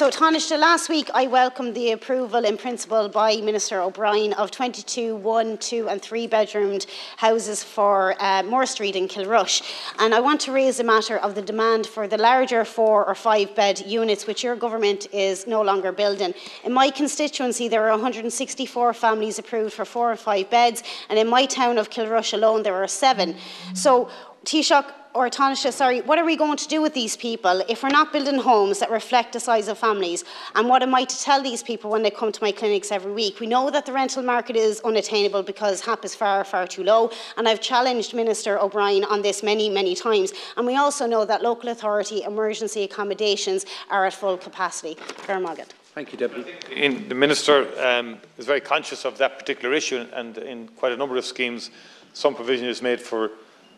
So, Taoiseach, last week I welcomed the approval in principle by Minister O'Brien of 22 one, two, and three bedroomed houses for uh, Moore Street in Kilrush. And I want to raise the matter of the demand for the larger four or five bed units, which your government is no longer building. In my constituency, there are 164 families approved for four or five beds, and in my town of Kilrush alone, there are seven. So, Taoiseach, or Taoiseach, sorry, what are we going to do with these people if we're not building homes that reflect the size of families? And what am I to tell these people when they come to my clinics every week? We know that the rental market is unattainable because HAP is far, far too low. And I've challenged Minister O'Brien on this many, many times. And we also know that local authority emergency accommodations are at full capacity. Kermagat. Thank you, Deputy. In, the Minister um, is very conscious of that particular issue, and in quite a number of schemes, some provision is made for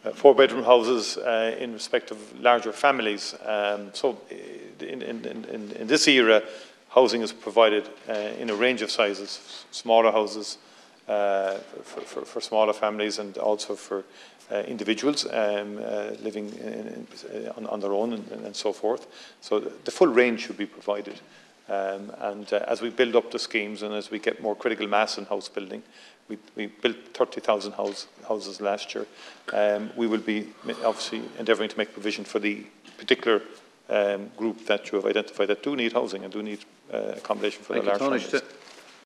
uh, four-bedroom houses uh, in respect of larger families. Um, so uh, in, in, in, in, this era, housing is provided uh, in a range of sizes, smaller houses uh, for, for, for, smaller families and also for uh, individuals um, living in, on, on, their own and, and, so forth. So the full range should be provided. Um, and as we build up the schemes and as we get more critical mass in house building, we, we built 30,000 house, houses last year. Um, we will be obviously endeavouring to make provision for the particular um, group that you have identified that do need housing and do need uh, accommodation for Thank the large families.